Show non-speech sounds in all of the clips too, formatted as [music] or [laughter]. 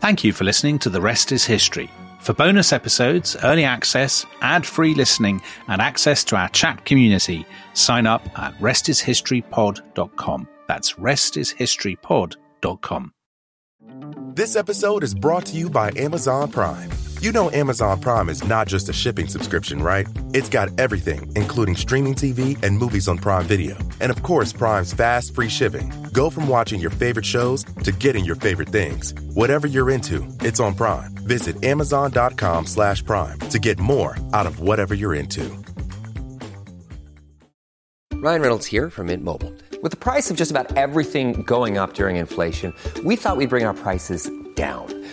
Thank you for listening to The Rest is History. For bonus episodes, early access, ad free listening, and access to our chat community, sign up at restishistorypod.com. That's restishistorypod.com. This episode is brought to you by Amazon Prime. You know Amazon Prime is not just a shipping subscription, right? It's got everything, including streaming TV and movies on Prime Video. And of course, Prime's fast, free shipping. Go from watching your favorite shows to getting your favorite things. Whatever you're into, it's on Prime. Visit amazon.com slash prime to get more out of whatever you're into. Ryan Reynolds here from Mint Mobile. With the price of just about everything going up during inflation, we thought we'd bring our prices down.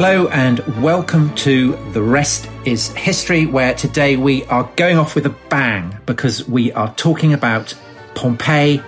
Hello and welcome to The Rest is History, where today we are going off with a bang because we are talking about Pompeii,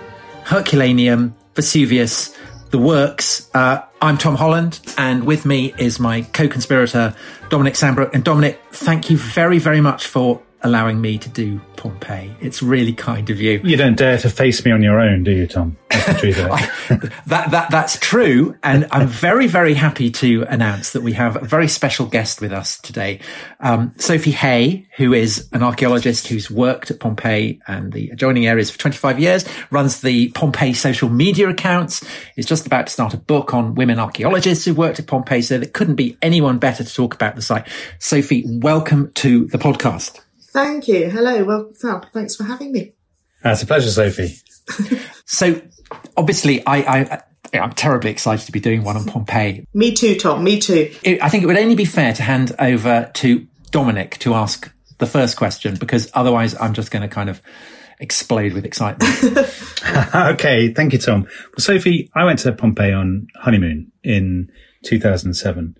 Herculaneum, Vesuvius, the works. Uh, I'm Tom Holland, and with me is my co conspirator, Dominic Sandbrook. And Dominic, thank you very, very much for allowing me to do Pompeii. It's really kind of you. You don't dare to face me on your own, do you, Tom? That's the truth of it. [laughs] that, that, that's true. And I'm very, very happy to announce that we have a very special guest with us today. Um, Sophie Hay, who is an archaeologist who's worked at Pompeii and the adjoining areas for 25 years, runs the Pompeii social media accounts, is just about to start a book on women archaeologists who worked at Pompeii. So there couldn't be anyone better to talk about the site. Sophie, welcome to the podcast. Thank you. Hello. Well, well thanks for having me. Uh, it's a pleasure, Sophie. [laughs] so, obviously, I, I I'm terribly excited to be doing one on Pompeii. Me too, Tom. Me too. I think it would only be fair to hand over to Dominic to ask the first question because otherwise I'm just going to kind of explode with excitement. [laughs] [laughs] okay. Thank you, Tom. Well, Sophie, I went to Pompeii on honeymoon in 2007.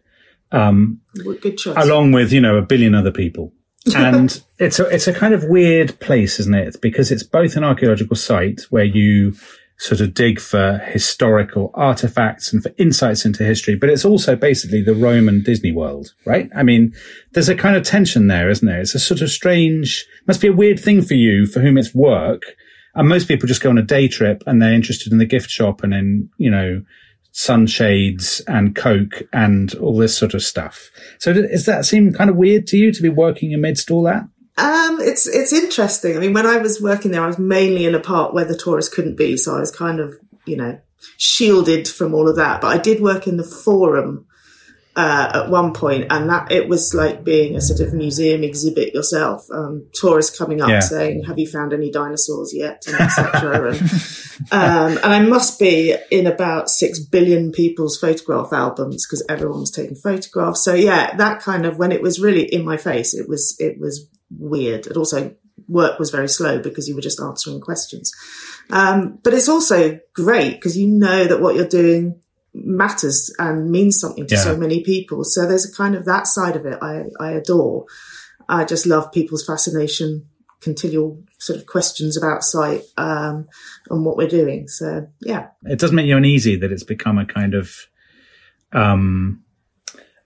Um, Good choice. Along with, you know, a billion other people and [laughs] it's a it's a kind of weird place, isn't it? Because it's both an archaeological site where you sort of dig for historical artifacts and for insights into history, but it's also basically the Roman Disney World, right? I mean, there's a kind of tension there, isn't there? It's a sort of strange, must be a weird thing for you, for whom it's work. And most people just go on a day trip and they're interested in the gift shop and in, you know, sunshades and coke and all this sort of stuff. So does that seem kind of weird to you to be working amidst all that? Um, it's it's interesting. I mean, when I was working there, I was mainly in a part where the tourists couldn't be, so I was kind of you know shielded from all of that. But I did work in the forum uh, at one point, and that it was like being a sort of museum exhibit yourself. Um, tourists coming up yeah. saying, "Have you found any dinosaurs yet?" and etc. [laughs] and, um, and I must be in about six billion people's photograph albums because everyone was taking photographs. So yeah, that kind of when it was really in my face, it was it was weird. It also work was very slow because you were just answering questions. Um, but it's also great because you know that what you're doing matters and means something to yeah. so many people. So there's a kind of that side of it I, I adore. I just love people's fascination, continual sort of questions about site um, and what we're doing. So yeah, it does make you uneasy that it's become a kind of um,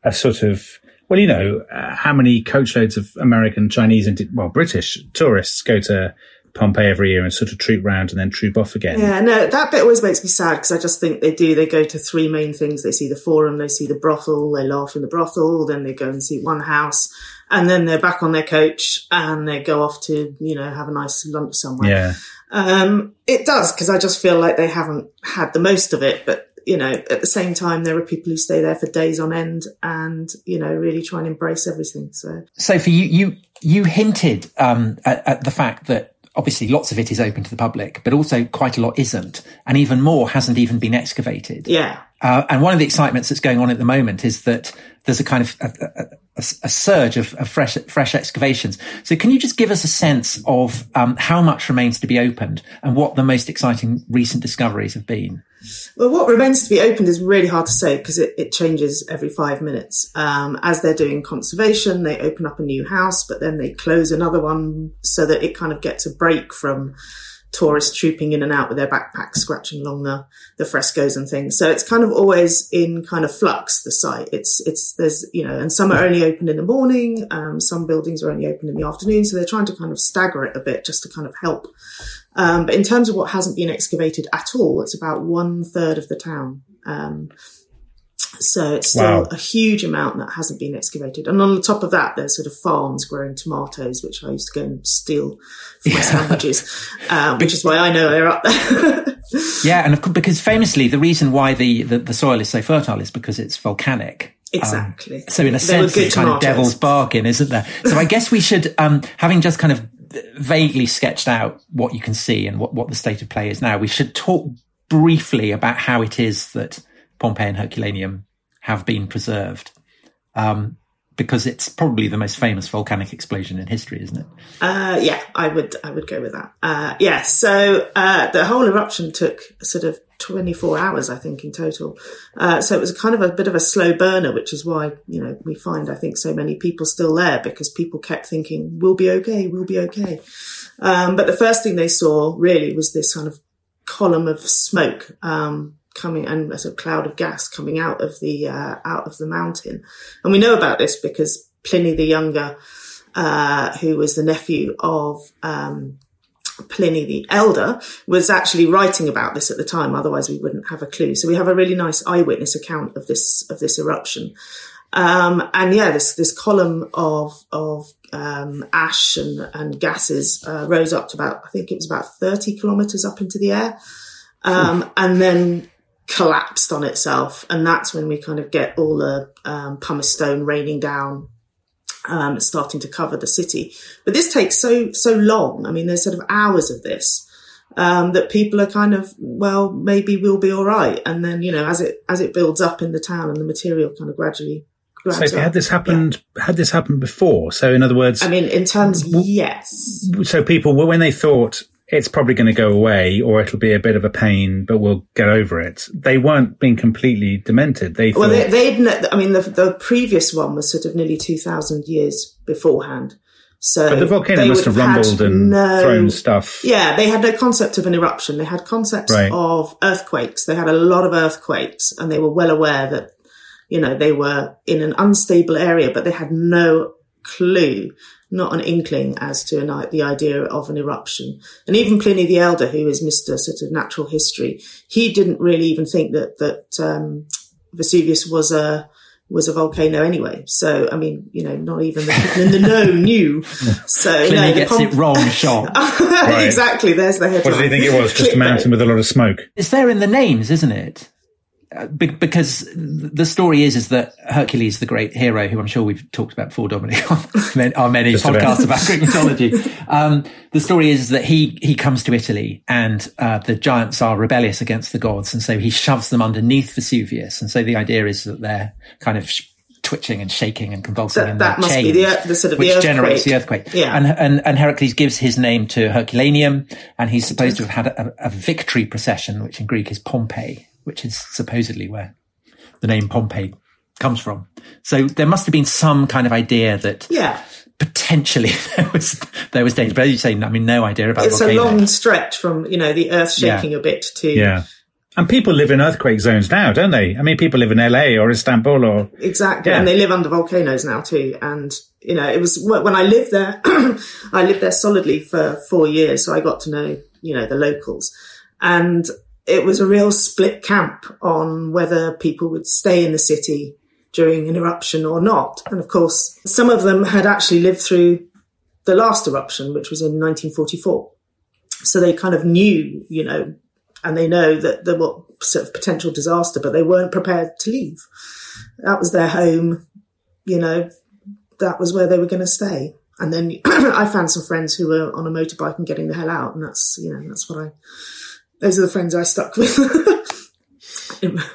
a sort of well, you know, uh, how many coachloads of American, Chinese, and well, British tourists go to Pompeii every year and sort of troop round and then troop off again. Yeah, no, that bit always makes me sad because I just think they do. They go to three main things. They see the forum, they see the brothel, they laugh in the brothel, then they go and see one house, and then they're back on their coach and they go off to, you know, have a nice lunch somewhere. Yeah. Um, it does because I just feel like they haven't had the most of it, but you know, at the same time, there are people who stay there for days on end and, you know, really try and embrace everything. So, Sophie, you, you, you hinted, um, at, at the fact that obviously lots of it is open to the public, but also quite a lot isn't. And even more hasn't even been excavated. yeah. Uh, and one of the excitements that's going on at the moment is that there's a kind of a, a, a, surge of, of, fresh fresh excavations. So can you just give us a sense of um, how much remains to be opened and what the most exciting recent discoveries have been? Well, what remains to be opened is really hard to say because it, it changes every five minutes. Um, as they're doing conservation, they open up a new house, but then they close another one so that it kind of gets a break from tourists trooping in and out with their backpacks, scratching along the, the frescoes and things. So it's kind of always in kind of flux, the site. It's, it's, there's, you know, and some are only open in the morning. Um, some buildings are only open in the afternoon. So they're trying to kind of stagger it a bit just to kind of help. Um, but in terms of what hasn't been excavated at all, it's about one third of the town. Um, so it's still Wow. a huge amount that hasn't been excavated. And on the top of that, there's sort of farms growing tomatoes, which I used to go and steal for my sandwiches, [laughs] um, which is why I know they're up there. [laughs] Yeah, and of course, because famously the reason why the, the, the soil is so fertile is because it's volcanic. exactly. So in a sense, it's kind of devil's bargain, isn't there? So I guess we should, um, having just kind of vaguely sketched out what you can see and what, what the state of play is now, we should talk briefly about how it is that Pompeii and Herculaneum have been preserved. Um, because it's probably the most famous volcanic explosion in history, isn't it? Uh, yeah, I would, I would go with that. Uh, yeah. So, uh, the whole eruption took sort of 24 hours, I think, in total. Uh, so it was kind of a bit of a slow burner, which is why, you know, we find, I think, so many people still there because people kept thinking, we'll be okay, we'll be okay. Um, but the first thing they saw really was this kind of column of smoke, um, coming and a sort of cloud of gas coming out of the, uh, out of the mountain. And we know about this because Pliny the Younger, uh, who was the nephew of, um, Pliny the Elder was actually writing about this at the time. Otherwise, we wouldn't have a clue. So we have a really nice eyewitness account of this of this eruption. Um, and yeah, this this column of of um, ash and and gases uh, rose up to about I think it was about thirty kilometers up into the air, um, and then collapsed on itself. And that's when we kind of get all the um, pumice stone raining down um, starting to cover the city. But this takes so so long. I mean, there's sort of hours of this um, that people are kind of well, maybe we'll be all right. And then you know, as it as it builds up in the town and the material kind of gradually. So had this happened, had this happened before? So in other words, I mean, in terms, yes. so people when they thought it's probably going to go away or it'll be a bit of a pain, but we'll get over it. They weren't being completely demented. They thought, Well, they, they'd. I mean, the the previous one was sort of nearly two thousand years beforehand. So but the volcano must would have rumbled and no- thrown stuff. Yeah, they had no concept of an eruption. They had concepts Right. of earthquakes. They had a lot of earthquakes and they were well aware that, you know, they were in an unstable area, but they had no clue, not an inkling as to an, the idea of an eruption. And even Pliny the Elder, who is Mr. sort of natural history, he didn't really even think that, that, um, Vesuvius was a, was a volcano anyway. So, I mean, you know, not even the people in the know [laughs] knew. So, Pliny no, the gets com- it wrong, Sean. [laughs] exactly. There's the headline. What did he think it was? [laughs] Just a mountain with a lot of smoke. It's there in the names, isn't it? Uh, be- because the story is is that Hercules, the great hero, who I'm sure we've talked about before, Dominic, [laughs] on our many Just podcasts about Greek mythology. Um, the story is that he he comes to Italy and uh, the giants are rebellious against the gods, and so he shoves them underneath Vesuvius. And so the idea is that they're kind of sh- twitching and shaking and convulsing That- in that their must be the the sort of the which generates the earthquake. earthquake. Yeah. And, and and Heracles gives his name to Herculaneum, and he's supposed to have had a, a victory procession, which in Greek is Pompeii, which is supposedly where the name Pompeii comes from. So there must have been some kind of idea that Yeah. potentially [laughs] there was there was danger. But as you say, I mean, no idea about that. It's a volcano. long stretch from, you know, the earth Yeah. shaking a bit to, Yeah. And people live in earthquake zones now, don't they? I mean, people live in LA or Istanbul or Exactly. Yeah. And they live under volcanoes now too. And, you know, it was when I lived there, [clears throat] I lived there solidly for four years. So I got to know, you know, the locals. And it was a real split camp on whether people would stay in the city during an eruption or not. And of course, some of them had actually lived through the last eruption, which was in 1944. So they kind of knew, you know, and they know that there was sort of potential disaster, but they weren't prepared to leave. That was their home, you know, that was where they were going to stay. And then [clears throat] I found some friends who were on a motorbike and getting the hell out. And that's, you know, that's what I, those are the friends I stuck with. [laughs]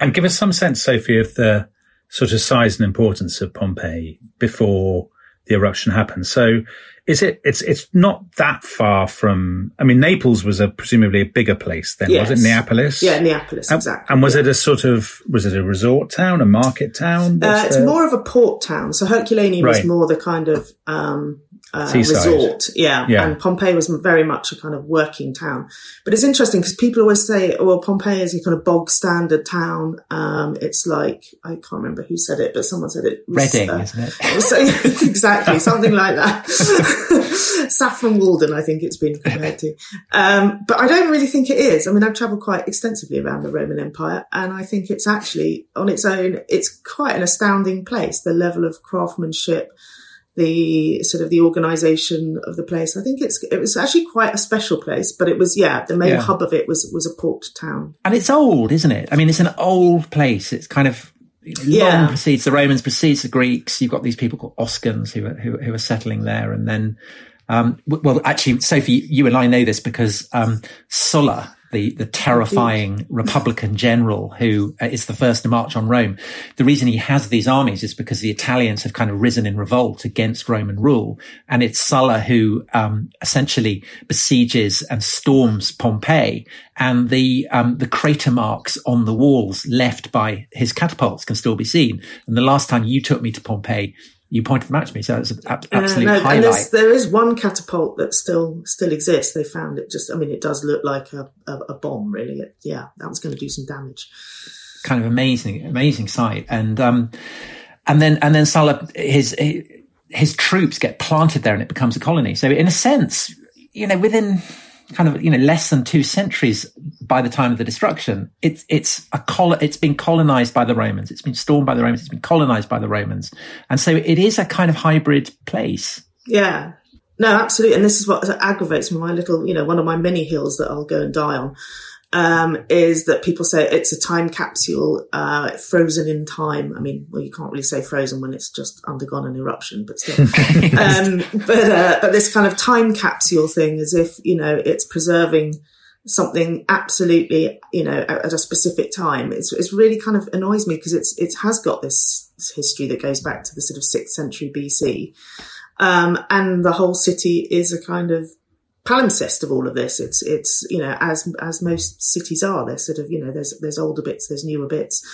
And give us some sense, Sophie, of the sort of size and importance of Pompeii before the eruption happened. So is it, it's, it's not that far from, I mean, Naples was a presumably a bigger place then, was it? Neapolis? yeah, Neapolis, And- exactly. And was yeah. it a sort of, was it a resort town, a market town? Uh, it's the- more of a port town. So Herculaneum was Right. more the kind of um, uh, resort, yeah. Yeah. And Pompeii was very much a kind of working town. But it's interesting because people always say, "Well, Pompeii is a kind of bog standard town." Um, it's like I can't remember who said it, but someone said it. was, Reading, uh, isn't it? [laughs] so, [laughs] exactly, something like that. [laughs] Saffron Walden, I think it's been compared to. Um, but I don't really think it is. I mean, I've travelled quite extensively around the Roman Empire, and I think it's actually, on its own, it's quite an astounding place. The level of craftsmanship, the sort of the organisation of the place. I think it's it was actually quite a special place. But it was, yeah, the main Yeah. hub of it was was a port town. And it's old, isn't it? I mean, it's an old place. It's kind of you know, Yeah. long precedes the Romans, precedes the Greeks. You've got these people called Oscans who are, who, who are settling there. And then, um, well, actually, Sophie, you and I know this because, um, Sulla, the, the terrifying Republican general who uh, the first to march on Rome. The reason he has these armies is because the Italians have kind of risen in revolt against Roman rule. And it's Sulla who, um, essentially besieges and storms Pompeii and the, um, the crater marks on the walls left by his catapults can still be seen. And the last time you took me to Pompeii, you pointed them out to me. So it's an ab- Uh, no, highlight. there is one catapult that still still exists. They found it just. I mean, it does look like a, a, a bomb, really. It, yeah, that was going to do some damage. kind of amazing, amazing sight. And, um, and then, and then Sulla his, his troops get planted there and it becomes a colony. So in a sense, you know, within kind of, you know, less than two centuries by the time of the destruction, it's, it's a col, it's been colonized by the Romans. It's been stormed by the Romans. It's been colonized by the Romans. And so it is a kind of hybrid place. Yeah. No, absolutely. And this is what aggravates. My little, you know, one of my many hills that I'll go and die on um, is that people say it's a time capsule, uh, frozen in time. I mean, well, you can't really say frozen when it's just undergone an eruption, but still. [laughs] um, but, uh, but this kind of time capsule thing, as if, you know, it's preserving something absolutely, you know, at, at a specific time. It's, it's really kind of annoys me because it's, it has got this history that goes back to the sort of sixth century BC. Um, and the whole city is a kind of palimpsest of all of this. It's, it's, you know, as, as most cities are, there's sort of, you know, there's, there's older bits, there's newer bits.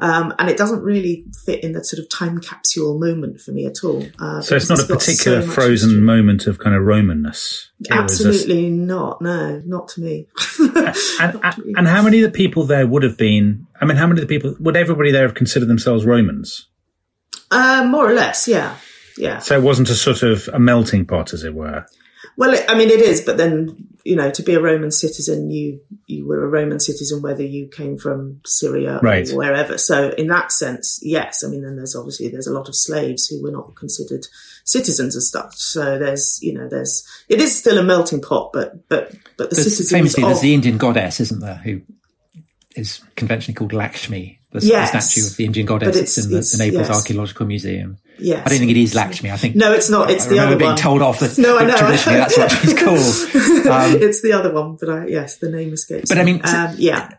Um, and it doesn't really fit in that sort of time capsule moment for me at all. Uh, So it's not a got so particular frozen history. moment of kind of Romanness. Absolutely not. No, not to me. [laughs] and, and, and how many of the people there would have been? I mean, how many of the people would everybody there have considered themselves Romans? uh, more or less, yeah. Yeah. So it wasn't a sort of a melting pot, as it were. Well, I mean, it is, but then you know, to be a Roman citizen, you you were a Roman citizen whether you came from Syria Right. or wherever. So, in that sense, yes. I mean, then there's obviously there's a lot of slaves who were not considered citizens as such. So there's you know there's it is still a melting pot, but but but the There's, citizens famously, of there's the Indian goddess, isn't there, who is conventionally called Lakshmi, the, the Yes. statue of the Indian goddess that's it's- in the, it's- the Naples yes. Archaeological Museum. yes. I don't think it is Lakshmi. I think No, it's not. It's I the other being one. told off that, No, I know. traditionally that's what she's [laughs] called. Um, it's the other one, but I, yes, the name escapes. But I mean, um, yeah,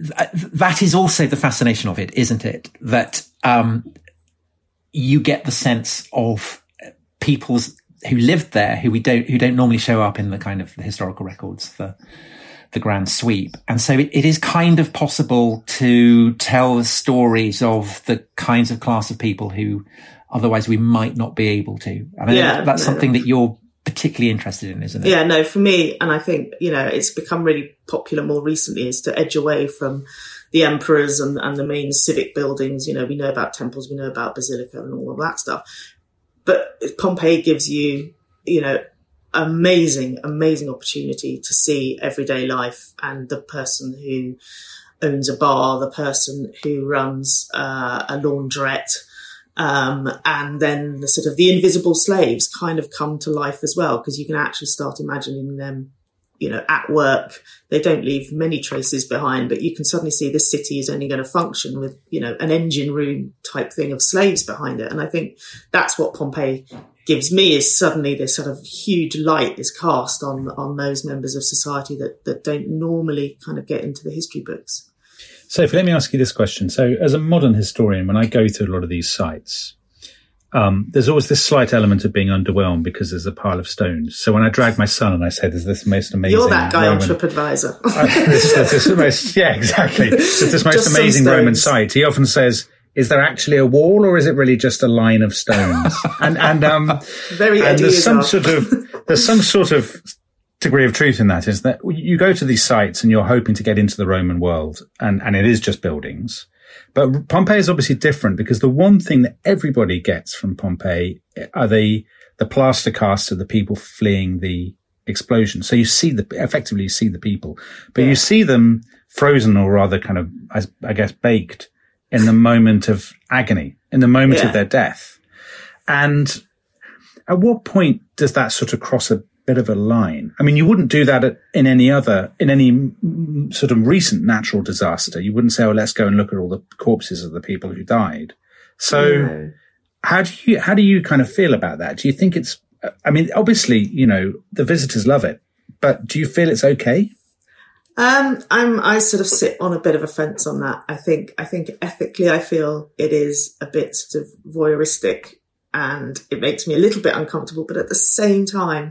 th- that is also the fascination of it, isn't it? That um, you get the sense of people's who lived there who we don't who don't normally show up in the kind of the historical records, the the grand sweep, and so it, it is kind of possible to tell the stories of the kinds of class of people who otherwise we might not be able to. And Yeah, that's no, something that you're particularly interested in, isn't it? Yeah, no, for me, and I think, you know, it's become really popular more recently is to edge away from the emperors and, and the main civic buildings. You know, we know about temples, we know about basilica and all of that stuff. But Pompeii gives you, you know, amazing, amazing opportunity to see everyday life and the person who owns a bar, the person who runs uh, a laundrette, um, and then the sort of the invisible slaves kind of come to life as well because you can actually start imagining them you know at work they don't leave many traces behind but you can suddenly see this city is only going to function with you know an engine room type thing of slaves behind it and i think that's what pompeii gives me is suddenly this sort of huge light is cast on on those members of society that that don't normally kind of get into the history books Sophie, let me ask you this question. So, as a modern historian, when I go to a lot of these sites, um, there's always this slight element of being underwhelmed because there's a pile of stones. So when I drag my son and I say, "There's this most amazing," you're that guy Roman, on TripAdvisor. [laughs] uh, this, this, this most, yeah, exactly. It's this [laughs] most Just amazing Roman site. He often says, "Is there actually a wall, or is it really just a line of stones?" [laughs] and and um, Very and there's some sort of there's some sort of degree of truth in that is that you go to these sites and you're hoping to get into the Roman world and, and it is just buildings. But Pompeii is obviously different because the one thing that everybody gets from Pompeii are the, the plaster casts of the people fleeing the explosion. So you see the, effectively you see the people, but you see them frozen or rather kind of, I, I guess, baked in the moment of agony, in the moment Yeah. of their death. And at what point does that sort of cross a bit of a line? I mean, you wouldn't do that at, in any other, in any sort of recent natural disaster. You wouldn't say, oh, let's go and look at all the corpses of the people who died. So No. how do you, how do you kind of feel about that? Do you think it's, I mean, obviously, you know, the visitors love it, but do you feel it's okay? Um, I'm, I sort of sit on a bit of a fence on that. I think, I think ethically, I feel it is a bit sort of voyeuristic and it makes me a little bit uncomfortable, but at the same time,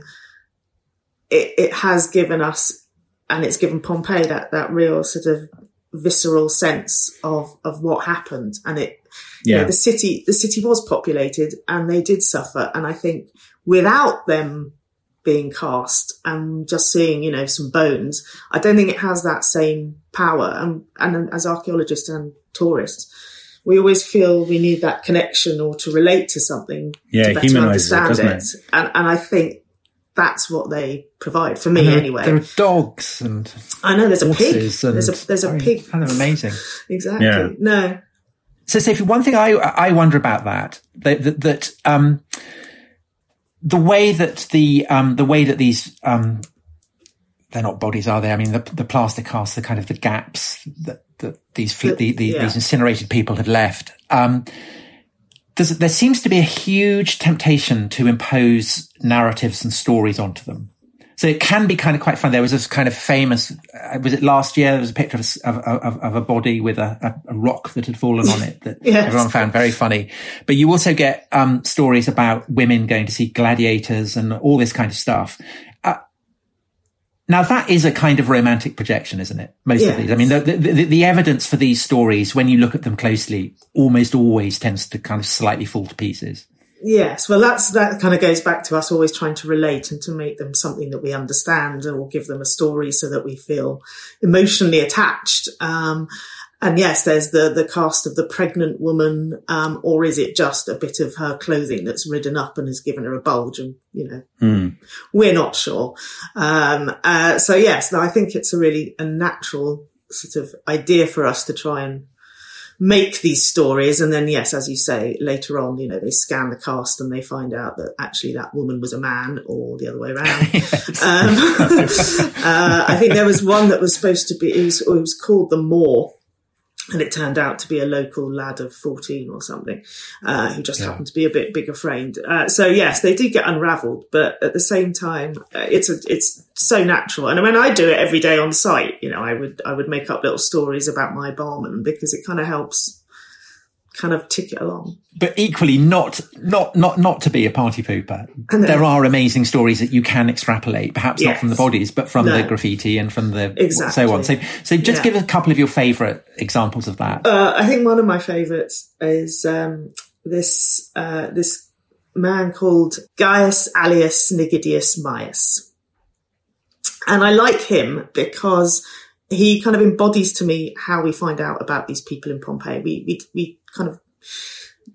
it, it has given us, and it's given Pompeii that, that real sort of visceral sense of, of what happened. And it, you know, Yeah. the city, the city was populated and they did suffer. And I think without them being cast and just seeing, you know, some bones, I don't think it has that same power. And, and as archaeologists and tourists, we always feel we need that connection or to relate to something Yeah, to better it, understand doesn't it. And, and I think that's what they provide for me there, anyway. There are dogs and I know there's a pig. There's a there's a I mean, pig. Kind of amazing. [laughs] Exactly. Yeah. No. So, Sophie, one thing I I wonder about that that that, that um, the way that the um, the way that these um, they're not bodies, are they? I mean, the, the plaster casts, the kind of the gaps that, that these fl- the, the, yeah. these incinerated people had left. Um, there's, there seems to be a huge temptation to impose narratives and stories onto them. So it can be kind of quite fun. There was this kind of famous, uh, was it last year? There was a picture of, a of, of, of a body with a, a, a rock that had fallen on it that [laughs] Yes. everyone found very funny. But you also get um, stories about women going to see gladiators and all this kind of stuff. Now that is a kind of romantic projection, isn't it? Most of these. I mean, the, the, the evidence for these stories, when you look at them closely, almost always tends to kind of slightly fall to pieces. Yes, well, that's that kind of goes back to us always trying to relate and to make them something that we understand, or give them a story so that we feel emotionally attached. Um, and yes, there's the the cast of the pregnant woman, um, or is it just a bit of her clothing that's ridden up and has given her a bulge? And you know, Hmm. we're not sure. Um, uh, so yes, no, I think it's a really a natural sort of idea for us to try and make these stories. And then, yes, as you say, later on, you know, they scan the cast and they find out that actually that woman was a man or the other way around. [laughs] [laughs] um, [laughs] uh, I think there was one that was supposed to be, it was, it was called The Moor. And it turned out to be a local lad of 14 or something, uh, who just happened to be a bit bigger framed. Uh, so yes, they did get unraveled, but at the same time, uh, it's a, it's so natural. And when I do it every day on site, you know, I would, I would make up little stories about my barman because it kind of helps kind of tick it along. but equally not not not not to be a party pooper. There are amazing stories that you can extrapolate, perhaps not from the bodies, but from No. the graffiti and from the Exactly. so on. So so just Yeah. give a couple of your favourite examples of that. Uh, I think one of my favourites is um, this uh, this man called Gnaeus Alleius Nigidius Maius. And I like him because he kind of embodies to me how we find out about these people in Pompeii. We, we, we kind of,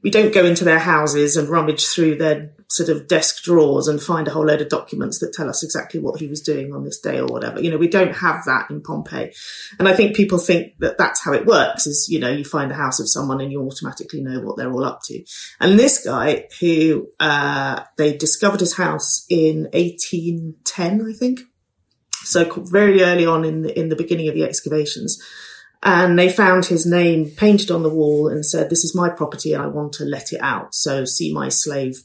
we don't go into their houses and rummage through their sort of desk drawers and find a whole load of documents that tell us exactly what he was doing on this day or whatever. You know, we don't have that in Pompeii. And I think people think that that's how it works is, you know, you find the house of someone and you automatically know what they're all up to. And this guy who, uh, they discovered his house in 1810, I think. So very early on in the, in the beginning of the excavations. And they found his name painted on the wall and said, this is my property I want to let it out. So see my slave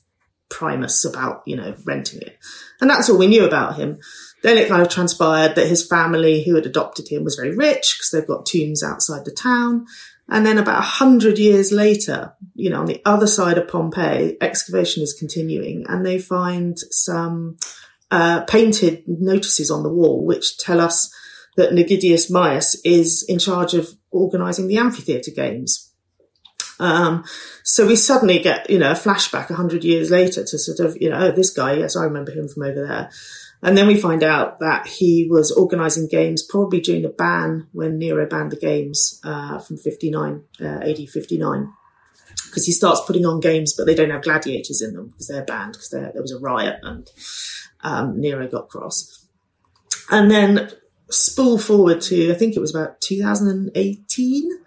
Primus about, you know, renting it. And that's all we knew about him. Then it kind of transpired that his family who had adopted him was very rich because they've got tombs outside the town. And then about a hundred years later, you know, on the other side of Pompeii, excavation is continuing and they find some uh, painted notices on the wall which tell us that Nigidius Maius is in charge of organising the amphitheatre games. Um, so we suddenly get, you know, a flashback a hundred years later to sort of, you know, oh, this guy, yes, I remember him from over there. And then we find out that he was organising games probably during the ban when Nero banned the games uh, from 59, uh, AD 59. Because he starts putting on games, but they don't have gladiators in them because they're banned because there was a riot and um, Nero got cross. And then spool forward to, I think it was about 2018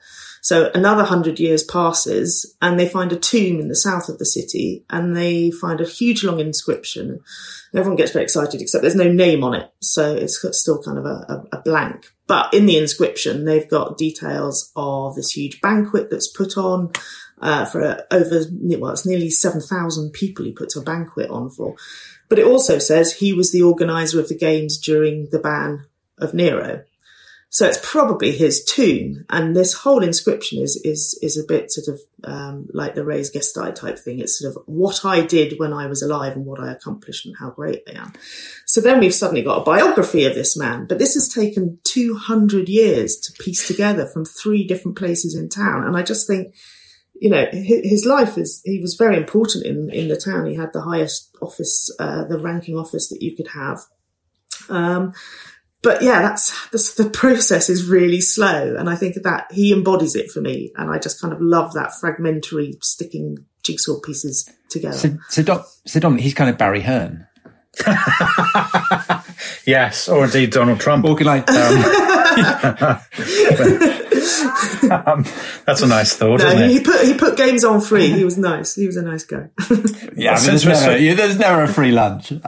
so another hundred years passes and they find a tomb in the south of the city and they find a huge long inscription. Everyone gets very excited except there's no name on it. So it's still kind of a, a, a blank. But in the inscription, they've got details of this huge banquet that's put on uh, for over, well, it's nearly 7,000 people he puts a banquet on for. But it also says he was the organizer of the games during the ban of Nero. So it's probably his tomb, and this whole inscription is is is a bit sort of um, like the Res Gestae type thing. It's sort of what I did when I was alive and what I accomplished and how great I am. So then we've suddenly got a biography of this man, but this has taken two hundred years to piece together from three different places in town, and I just think. You know, his life is, he was very important in, in the town. He had the highest office, uh, the ranking office that you could have. Um, but yeah, that's, that's, the process is really slow. And I think that he embodies it for me. And I just kind of love that fragmentary sticking jigsaw pieces together. So, so, Dom, so Dom, he's kind of Barry Hearn. [laughs] yes, or indeed Donald Trump. Organized. Um, [laughs] [laughs] [laughs] um, that's a nice thought, no, isn't it? He put he put games on free. He was nice. He was a nice guy. [laughs] yeah, I mean, there's, never, yeah, there's never a free lunch. [laughs] no,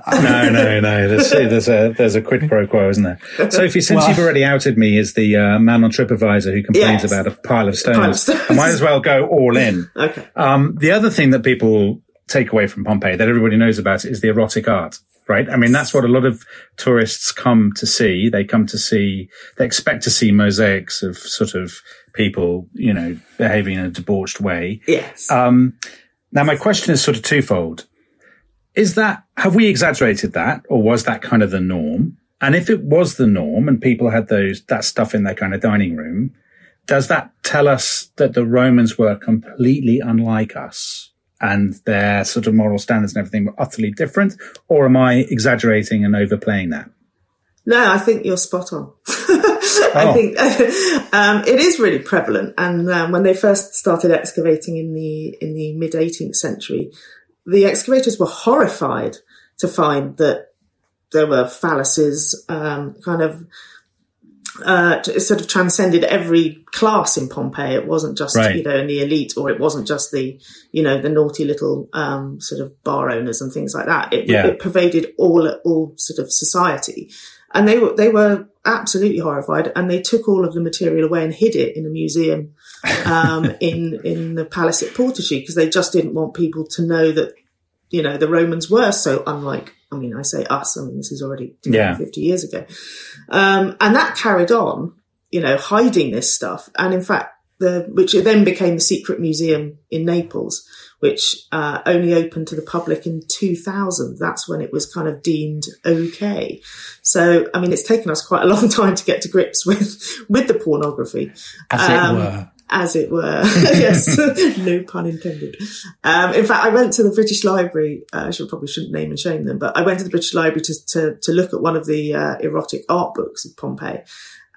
no, no. There's, there's a there's a quid pro quo, isn't there? Sophie, since well, you've already outed me as the uh, man on TripAdvisor who complains yes. about a pile of stones, pile of stones. I might as well go all in. okay. Um, the other thing that people take away from Pompeii that everybody knows about is the erotic art right? I mean, that's what a lot of tourists come to see. They come to see, they expect to see mosaics of sort of people, you know, behaving in a debauched way. Yes. Um, now my question is sort of twofold. Is that, have we exaggerated that or was that kind of the norm? And if it was the norm and people had those, that stuff in their kind of dining room, does that tell us that the Romans were completely unlike us? And their sort of moral standards and everything were utterly different? Or am I exaggerating and overplaying that? No, I think you're spot on. [laughs] I oh. think [laughs] um, it is really prevalent. And um, when they first started excavating in the in the mid 18th century, the excavators were horrified to find that there were phalluses, um, kind of uh, sort of transcended every class in Pompeii. It wasn't just right. you know in the elite, or it wasn't just the you know the naughty little um, sort of bar owners and things like that. It, yeah. it pervaded all all sort of society, and they were they were absolutely horrified, and they took all of the material away and hid it in a museum um, [laughs] in in the palace at Portici because they just didn't want people to know that you know the Romans were so unlike I mean, I say us, I mean, this is already yeah. 50 years ago. Um, and that carried on, you know, hiding this stuff. And in fact, the, which then became the secret museum in Naples, which, uh, only opened to the public in 2000. That's when it was kind of deemed okay. So, I mean, it's taken us quite a [laughs] long time to get to grips with, with the pornography. As um, it were. As it were. [laughs] yes, [laughs] no pun intended. Um, in fact, I went to the British Library. Uh, I should probably shouldn't name and shame them, but I went to the British Library to to, to look at one of the uh, erotic art books of Pompeii.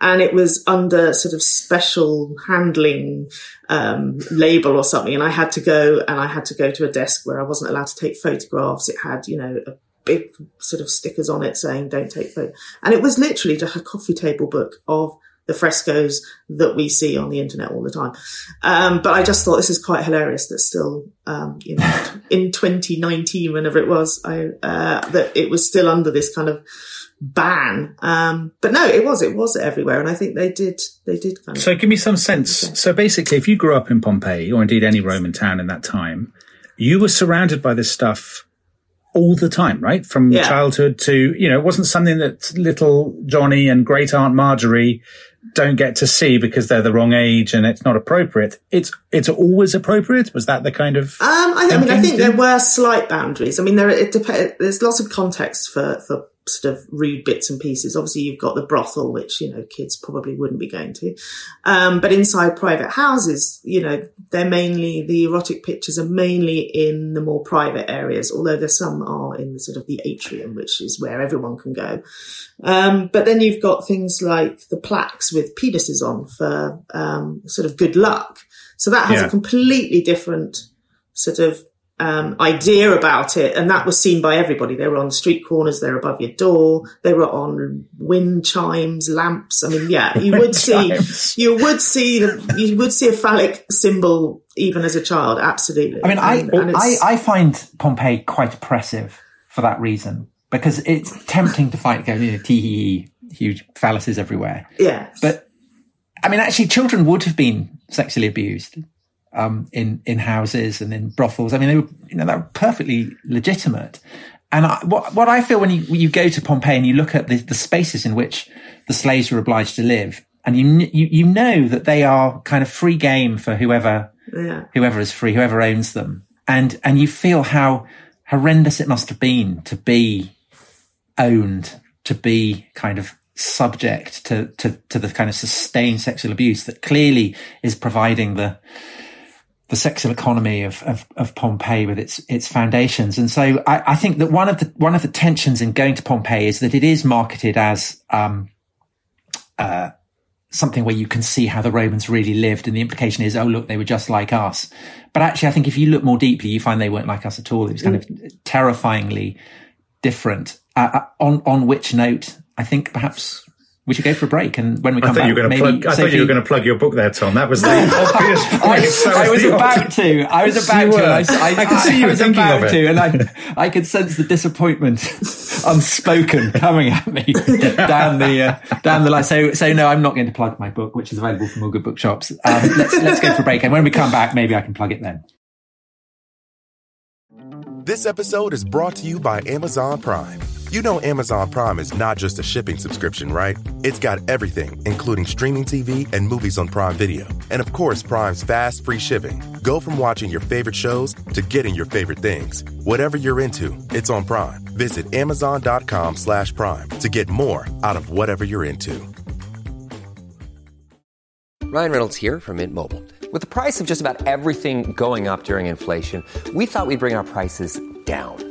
And it was under sort of special handling um, label or something, and I had to go and I had to go to a desk where I wasn't allowed to take photographs. It had, you know, a big sort of stickers on it saying "Don't take photos," and it was literally just a coffee table book of the frescoes that we see on the internet all the time. Um, but I just thought this is quite hilarious that still, um, you know, [laughs] in 2019, whenever it was, I, uh, that it was still under this kind of ban. Um, but no, it was, it was everywhere. And I think they did, they did kind of. So give me some sense. So basically, if you grew up in Pompeii or indeed any Roman town in that time, you were surrounded by this stuff all the time, right? From Yeah. childhood to, you know, it wasn't something that little Johnny and great aunt Marjorie don't get to see because they're the wrong age and it's not appropriate. It's, it's always appropriate. Was that the kind of, Um, I, I mean, I think there were slight boundaries. I mean, there it dep- there's lots of context for for sort of rude bits and pieces. Obviously, you've got the brothel, which you know kids probably wouldn't be going to, um, but inside private houses, you know, they're mainly the erotic pictures are mainly in the more private areas. Although there's some are in the sort of the atrium, which is where everyone can go. Um, but then you've got things like the plaques with penises on for um, sort of good luck. So that has Yeah. a completely different sort of um, idea about it, and that was seen by everybody. They were on street corners, they were above your door, they were on wind chimes, lamps. I mean, yeah, you [laughs] would see, you would see, the, you would see a phallic symbol even as a child. Absolutely. I mean, I, And- and I, I find Pompeii quite oppressive for that reason because it's tempting to fight, go, you know, tee huge phalluses everywhere. yeah, But I mean, actually, children would have been sexually abused um, in in houses and in brothels. I mean, they were, you know, that were perfectly legitimate. And I, what what I feel when you when you go to Pompeii and you look at the, the spaces in which the slaves were obliged to live, and you you you know that they are kind of free game for whoever yeah. whoever is free, whoever owns them, and and you feel how horrendous it must have been to be owned, to be kind of subject to to to the kind of sustained sexual abuse that clearly is providing the the sexual economy of, of, of Pompeii with its its foundations. And so I, I think that one of the one of the tensions in going to Pompeii is that it is marketed as um, uh, something where you can see how the Romans really lived, and the implication is, oh look, they were just like us. But actually, I think if you look more deeply, you find they weren't like us at all. It was kind of terrifyingly different. Uh, uh, on on which note, I think perhaps we should go for a break, and when we come back, you were going to maybe plug, I thought you were going to plug your book there, Tom. That was the [laughs] obvious point. I, [laughs] That I was about obvious- to. I was about You to. I, I, I could see you I were was thinking about of it. to, and I, I could sense the disappointment, [laughs] unspoken, coming at me down the uh, down the line. So, so no, I'm not going to plug my book, which is available from all good bookshops. Um, let's let's go for a break, and when we come back, maybe I can plug it then. This episode is brought to you by Amazon Prime. You know Amazon Prime is not just a shipping subscription, right? It's got everything, including streaming TV and movies on Prime Video. And of course, Prime's fast, free shipping. Go from watching your favorite shows to getting your favorite things. Whatever you're into, it's on Prime. Visit amazon.com slash prime to get more out of whatever you're into. Ryan Reynolds here from Mint Mobile. With the price of just about everything going up during inflation, we thought we'd bring our prices down.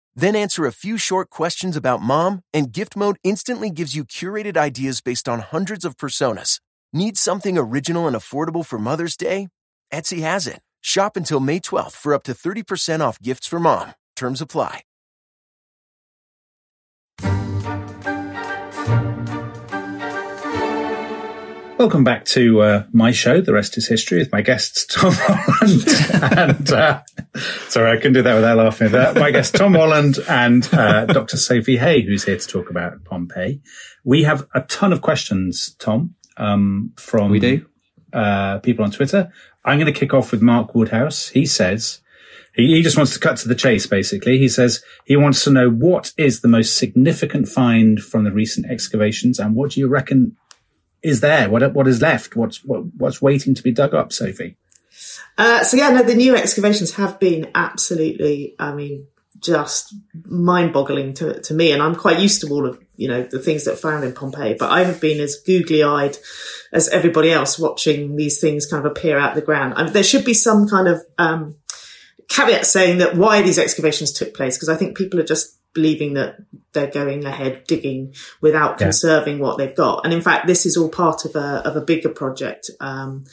Then answer a few short questions about mom, and gift mode instantly gives you curated ideas based on hundreds of personas. Need something original and affordable for Mother's Day? Etsy has it. Shop until May 12th for up to 30% off gifts for mom. Terms apply. Welcome back to uh, my show, The Rest is History, with my guests Tom Holland and uh, sorry, I couldn't do that without laughing. That my guest Tom Holland and uh, Dr. Sophie Hay, who's here to talk about Pompeii. We have a ton of questions, Tom, um, from We do. uh, people on Twitter. I'm going to kick off with Mark Woodhouse. He says he, he just wants to cut to the chase. Basically, he says he wants to know what is the most significant find from the recent excavations, and what do you reckon is there? What what is left? What's what, what's waiting to be dug up, Sophie? Uh, so yeah, no, the new excavations have been absolutely, I mean, just mind-boggling to, to me. And I'm quite used to all of, you know, the things that found in Pompeii, but I have been as googly-eyed as everybody else watching these things kind of appear out of the ground. I mean, there should be some kind of, um, caveat saying that why these excavations took place, because I think people are just believing that they're going ahead digging without Yeah. conserving what they've got. And in fact, this is all part of a, of a bigger project, um,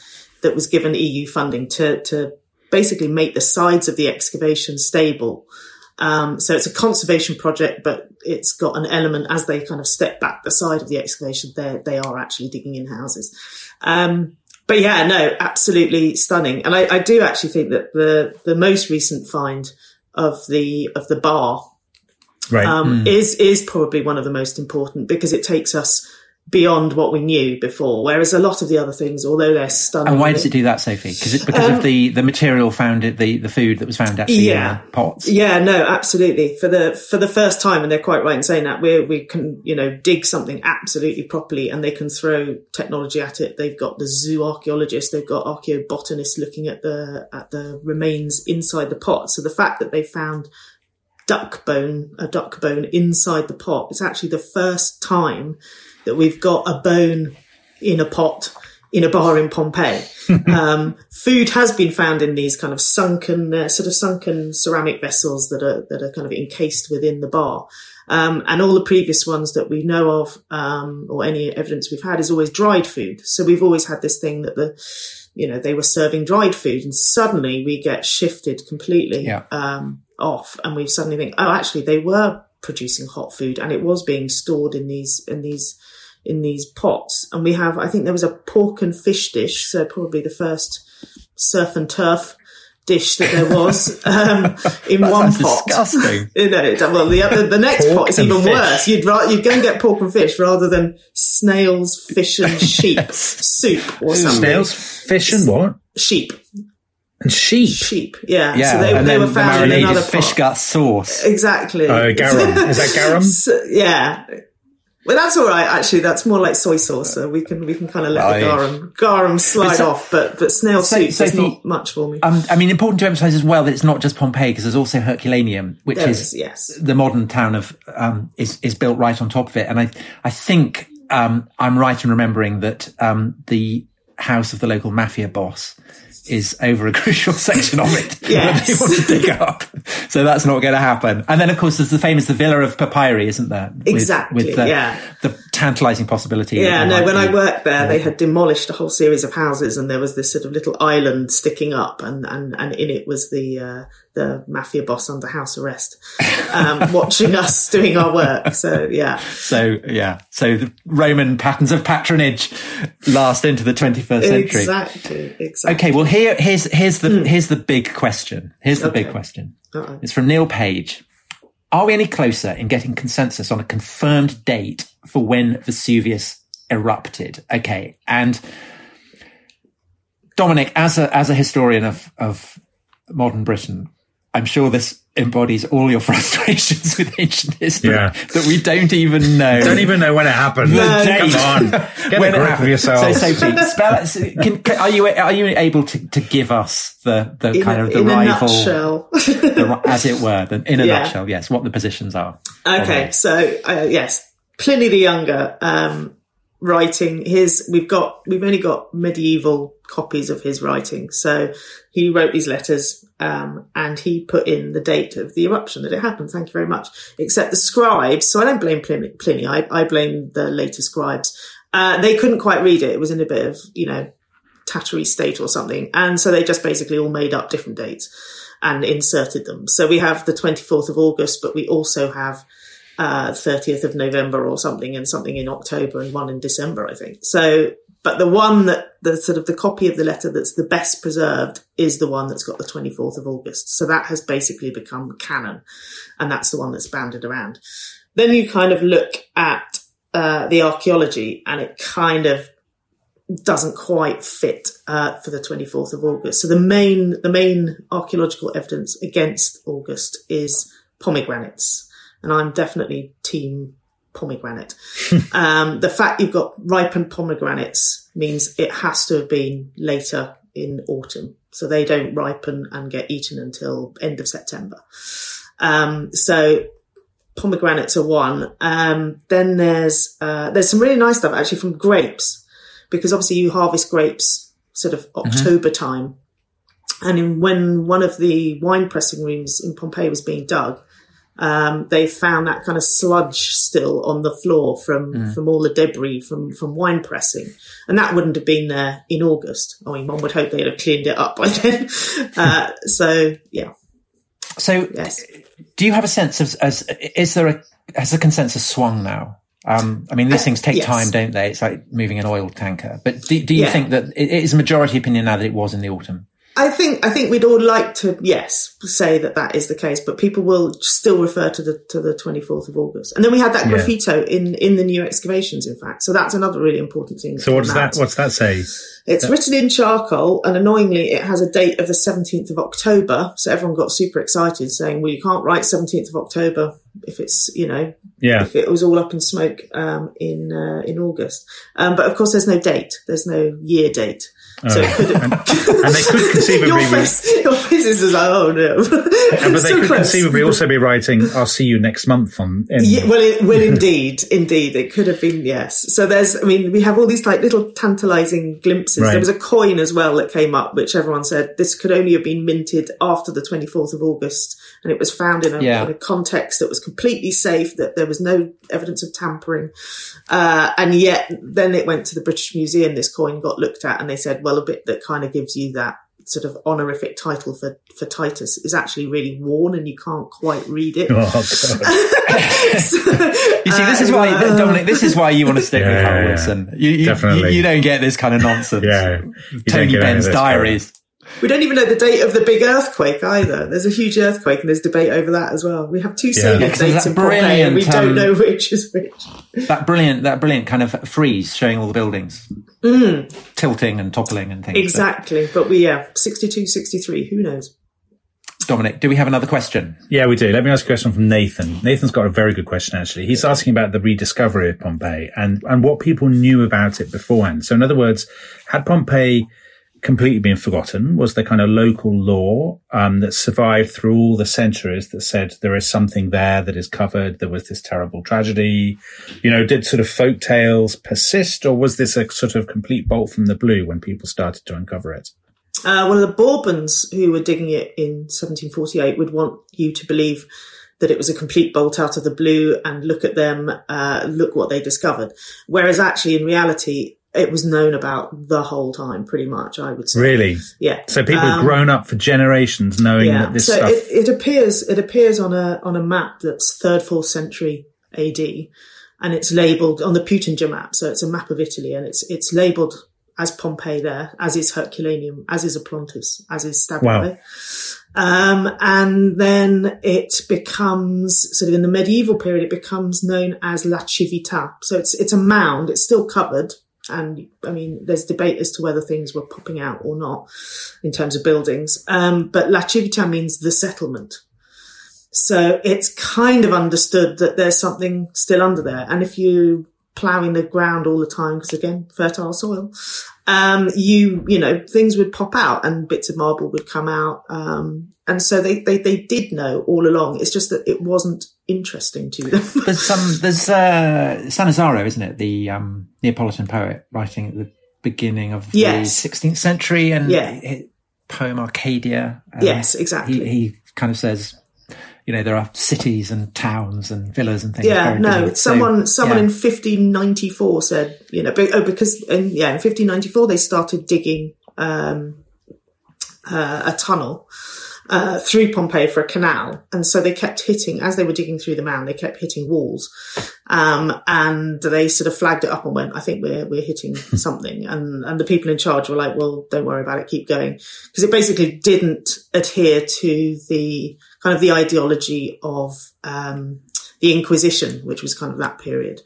that was given EU funding to, to basically make the sides of the excavation stable. Um, so it's a conservation project, but it's got an element as they kind of step back the side of the excavation, they they are actually digging in houses. Um, but yeah, no, absolutely stunning. And I, I do actually think that the the most recent find of the of the bar Right. um, is is probably one of the most important because it takes us beyond what we knew before. Whereas a lot of the other things, although they're stunning, And why does it do that, Sophie? Because it, because Um, of the, the material found at the, the food that was found actually Yeah. in the pots. Yeah, no, absolutely. For the for the first time, and they're quite right in saying that we we can you know dig something absolutely properly, and they can throw technology at it. They've got the zoo archaeologists, they've got archaeobotanists looking at the at the remains inside the pot. So the fact that they found duck bone, a duck bone inside the pot, it's actually the first time that we've got a bone in a pot in a bar in Pompeii. [laughs] um, food has been found in these kind of sunken, uh, sort of sunken ceramic vessels that are that are kind of encased within the bar. Um, and all the previous ones that we know of, um, or any evidence we've had, is always dried food. So we've always had this thing that the, you know, they were serving dried food, and suddenly we get shifted completely Yeah. um, off, and we suddenly think, oh, actually, they were producing hot food, and it was being stored in these in these in these pots. And we have, I think, there was a pork and fish dish, so probably the first surf and turf dish that there was [laughs] um, in one pot. disgusting. [laughs] You know, well, the other, the next Pork pot is even fish. worse. You'd rather you'd go and get pork and fish rather than snails, fish, and [laughs] sheep soup or something. Snails, fish, and what? sheep, And sheep. sheep. Yeah, Yeah, so they, and they then were the found in marinated another fish pot. gut sauce. Exactly. Oh, garum. [laughs] Is that garum? So- yeah. Well, that's all right. Actually, that's more like soy sauce, so we can we can kind of let Right. the garum garum slide so- off. But but snail So- soup so is the- not much for me. Um, I mean, important to emphasize as well that it's not just Pompeii because there's also Herculaneum, which There is is, yes. the modern town of um, is is built right on top of it. And I I think um, I'm right in remembering that um, the house of the local mafia boss is over a [laughs] crucial section of it that Yes. they want to dig up. So that's not going to happen. And then, of course, there's the famous the Villa of Papyri, isn't there? With, Exactly, With the, yeah. the tantalising possibility. Yeah, no, when I worked there, they had demolished a whole series of houses and there was this sort of little island sticking up and, and, and in it was the, uh, the mafia boss under house arrest, um, [laughs] watching us doing our work. So yeah. So yeah, so the Roman patterns of patronage last into the 21st century. Exactly, exactly. Okay, well here here's here's the here's the big question. Here's the big question. Uh-oh. It's from Neil Page. Are we any closer in getting consensus on a confirmed date for when Vesuvius erupted? Okay, and Dominic, as a as a historian of of modern Britain, I'm sure this embodies all your [laughs] frustrations with ancient history Yeah. that we don't even know. Don't even know when it happened. The date. Come on, [laughs] get When a it grip of happened. yourselves. So, Sophie, spell it. Can, can, are you are you able to, to give us the, the In, kind a, of the in a rival, nutshell. the, as it were, the, in a [laughs] Yeah. nutshell? Yes, what the positions are. Okay, so uh, yes, Pliny the Younger um, writing his. We've got we've only got medieval copies of his writing. So he wrote these letters um, and he put in the date of the eruption that it happened. Thank you very much. Except the scribes. So I don't blame Pliny. Pliny I, I blame the later scribes. Uh, they couldn't quite read it. It was in a bit of you know tattery state or something, and so they just basically all made up different dates and inserted them. So we have the 24th of August, but we also have uh, 30th of November or something and something in October and one in December, I think. So but the one that the sort of the copy of the letter that's the best preserved is the one that's got the 24th of August. So that has basically become canon, and that's the one that's banded around. Then you kind of look at uh, the archaeology, and it kind of doesn't quite fit uh, for the 24th of August. So the main the main archaeological evidence against August is pomegranates, and I'm definitely team pomegranate. [laughs] um, the fact you've got ripened pomegranates means it has to have been later in autumn, so they don't ripen and get eaten until end of September. Um, so pomegranates are one. Um, then there's uh, there's some really nice stuff actually from grapes because obviously you harvest grapes sort of October time. And in, when one of the wine pressing rooms in Pompeii was being dug, um, they found that kind of sludge still on the floor from, from all the debris from, from wine pressing. And that wouldn't have been there in August. I mean, one would hope they'd have cleaned it up by [laughs] then. uh, so yeah. So, Yes. do you have a sense of as is there a has the consensus swung now? Um, I mean, these Uh, things take yes. time, don't they? It's like moving an oil tanker. But do, do you Yeah. think that it it is majority opinion now that it was in the autumn? I think I think we'd all like to yes say that that is the case, but people will still refer to the to the twenty fourth of August, and then we had that Yeah. graffito in in the new excavations. In fact, so that's another really important thing. So what does came that what's that say? It's written in charcoal, and annoyingly, it has a date of the seventeenth of October. So everyone got super excited, saying, "Well, you can't write seventeenth of October if it's you know Yeah. if it was all up in smoke um, in uh, in August." Um, but of course, there's no date. There's no year date. So it could and, and they could conceivably your be, face, your face is like, oh no. and but [laughs] they So could close. conceivably also be writing "I'll see you next month" on. In, Yeah, well, it, well, indeed, indeed, it could have been yes. So there's, I mean, we have all these like little tantalising glimpses. Right. There was a coin as well that came up, which everyone said this could only have been minted after the 24th of August, and it was found in a, Yeah. in a context that was completely safe, that there was no evidence of tampering, uh, and yet then it went to the British Museum. This coin got looked at, and they said, well, a bit that kind of gives you that sort of honorific title for for Titus is actually really worn, and you can't quite read it. [laughs] Oh, God. [laughs] You see, this is why Uh, Dominic. This is why you want to stick Yeah, with Harold yeah, Wilson. You, you, you, you don't get this kind of nonsense. yeah, You don't Tony of Benn's diaries. We don't even know the date of the big earthquake either. There's a huge earthquake and there's debate over that as well. We have two salient Yeah, 'cause there's dates in Pompeii and we don't um, know which is which. That brilliant, that brilliant kind of frieze showing all the buildings tilting and toppling and things. But, Exactly. But we, yeah, 62, 63, who knows? Dominic, do we have another question? Yeah, we do. Let me ask a question from Nathan. Nathan's got a very good question, actually. He's asking about the rediscovery of Pompeii and, and what people knew about it beforehand. So, in other words, had Pompeii completely been forgotten? Was the kind of local lore um, that survived through all the centuries that said there is something there that is covered? There was this terrible tragedy. You know, did sort of folk tales persist, or was this a sort of complete bolt from the blue when people started to uncover it? Uh, one of the Bourbons who were digging it in 1748 would want you to believe that it was a complete bolt out of the blue and look at them, uh, look what they discovered. Whereas actually in reality, it was known about the whole time, pretty much, I would say. Really? Yeah. So people Um, grown up for generations knowing that this so stuff. it, it appears it appears on a on a map that's third fourth century AD, and it's labelled on the Peutinger map. So it's a map of Italy, and it's it's labelled as Pompeii there, as is Herculaneum, as is Oplontis, as is Stabiae. Um, and then it becomes sort of in the medieval period, it becomes known as La Civita. So it's it's a mound. It's still covered. And I mean, there's debate as to whether things were popping out or not in terms of buildings. Um, but La Civita means the settlement. So it's kind of understood that there's something still under there. And if you ploughing the ground all the time, because again, fertile soil, um, you, you know, things would pop out and bits of marble would come out. Um, and so they, they, they did know all along. It's just that it wasn't interesting to [laughs] them. There's some, there's, uh, Sannazaro, isn't it? The, um, Neapolitan poet writing at the beginning of Yes. the 16th century and Yeah. his poem Arcadia. um, Yes, exactly. He, he kind of says, you know, there are cities and towns and villas and things. Yeah, no. beneath. So, Someone, someone yeah. in 1594 said, you know, oh, because in, yeah, in 1594 they started digging um, uh, a tunnel, uh, through Pompeii for a canal. And so they kept hitting, as they were digging through the mound, they kept hitting walls. Um, and they sort of flagged it up and went, I think we're, we're hitting [laughs] something. And, and the people in charge were like, well, don't worry about it, keep going. Because it basically didn't adhere to the kind of the ideology of, um, the Inquisition, which was kind of that period.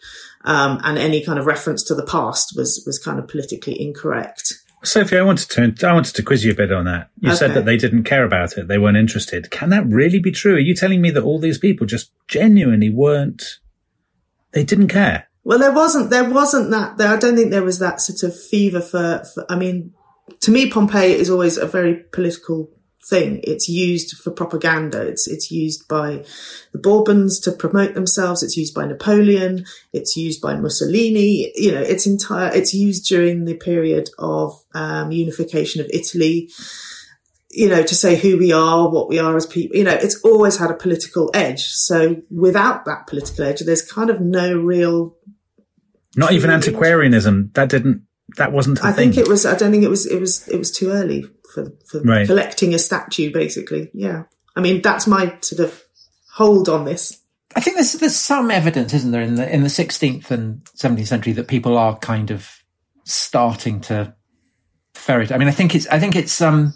Um, and any kind of reference to the past was, was kind of politically incorrect. Sophie, I wanted to I wanted to quiz you a bit on that. You okay. said that they didn't care about it; they weren't interested. Can that really be true? Are you telling me that all these people just genuinely weren't? They didn't care. Well, there wasn't. There wasn't that. There, I don't think there was that sort of fever for, for. I mean, to me, Pompeii is always a very political thing. It's used for propaganda. It's it's used by the Bourbons to promote themselves. It's used by Napoleon. It's used by Mussolini. You know, it's entire. It's used during the period of um, unification of Italy. You know, to say who we are, what we are as people. You know, it's always had a political edge. So without that political edge, there's kind of no real. Not even antiquarianism. That didn't. That wasn't. I thing. think it was. I don't think it was. It was. It was too early for, for right. collecting a statue, basically. Yeah. I mean, that's my sort of hold on this. I think there's there's some evidence, isn't there, in the in the 16th and 17th century that people are kind of starting to ferret. I mean, I think it's I think it's um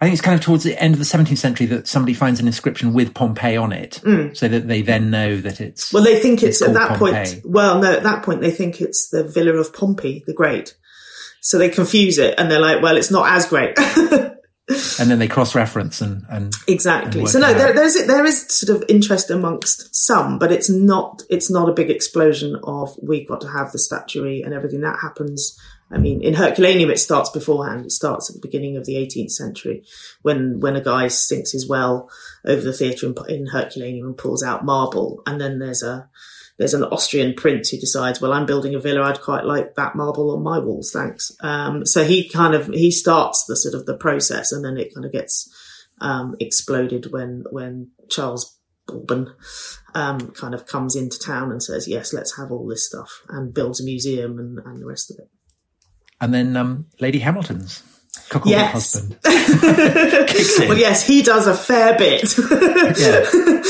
I think it's kind of towards the end of the 17th century that somebody finds an inscription with Pompeii on it, mm. so that they then know that it's. Well, they think it's, it's at that Pompeii. point. Well, no, at that point they think it's the Villa of Pompey the Great. So they confuse it and they're like, well, it's not as great. [laughs] and then they cross-reference and, and exactly. And so no, there, there's there is sort of interest amongst some, but it's not it's not a big explosion of we've got to have the statuary and everything that happens. I mean, in Herculaneum, it starts beforehand. It starts at the beginning of the 18th century when when a guy sinks his well over the theatre in, in Herculaneum and pulls out marble, and then there's a there's an Austrian prince who decides, well, I'm building a villa. I'd quite like that marble on my walls. Thanks. Um, so he kind of, he starts the sort of the process and then it kind of gets, um, exploded when, when Charles Bourbon, um, kind of comes into town and says, yes, let's have all this stuff and builds a museum and, and the rest of it. And then, um, Lady Hamilton's yes. husband. [laughs] well, yes, he does a fair bit. yeah,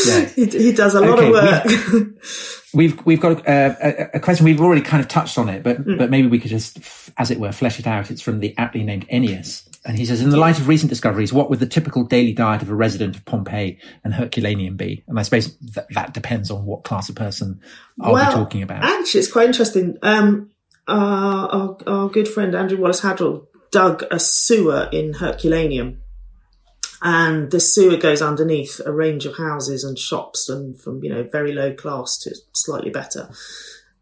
yeah. [laughs] He, he, does a lot okay, of work. [laughs] We've we've got a, a, question. We've already kind of touched on it, but mm. but maybe we could just, as it were, flesh it out. It's from the aptly named Ennius, and he says, "In the light of recent discoveries, what would the typical daily diet of a resident of Pompeii and Herculaneum be?" And I suppose that, that depends on what class of person are well, we talking about. Actually, it's quite interesting. Um, uh, our, our good friend Andrew Wallace Hadrill dug a sewer in Herculaneum. And the sewer goes underneath a range of houses and shops and from you know very low class to slightly better.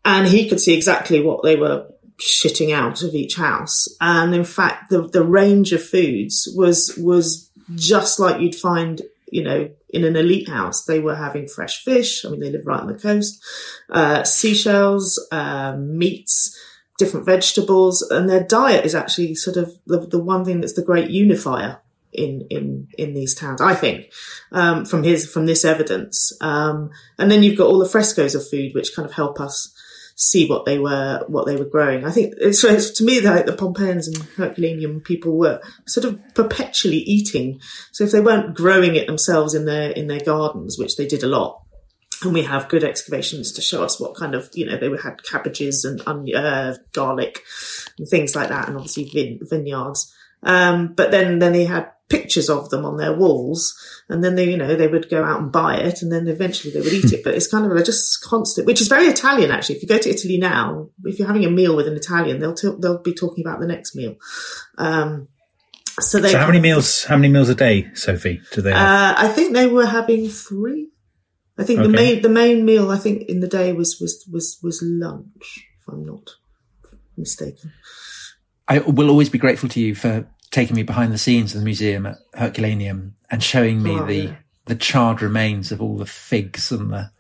And he could see exactly what they were shitting out of each house. And in fact the the range of foods was was just like you'd find you know in an elite house. They were having fresh fish. I mean they live right on the coast. Uh, seashells uh, meats different vegetables and their diet is actually sort of the, the one thing that's the great unifier in in in these towns. I think um, from his from this evidence, um, and then you've got all the frescoes of food which kind of help us see what they were what they were growing. I think it's, it's to me that the Pompeians and Herculaneum people were sort of perpetually eating. So if they weren't growing it themselves in their in their gardens, which they did a lot. And we have good excavations to show us what kind of, you know, they had cabbages and uh, garlic and things like that, and obviously vin- vineyards. Um, but then, then they had pictures of them on their walls and then they, you know, they would go out and buy it and then eventually they would eat it. But it's kind of a just constant, which is very Italian actually. If you go to Italy now, if you're having a meal with an Italian, they'll, t- they'll be talking about the next meal. Um, so, they, so how many meals, how many meals a day, Sophie, do they have? Uh, I think they were having three. I think okay. the main, the main meal I think in the day was, was, was, was lunch, if I'm not mistaken. I will always be grateful to you for taking me behind the scenes of the museum at Herculaneum and showing me oh, the yeah. the charred remains of all the figs and the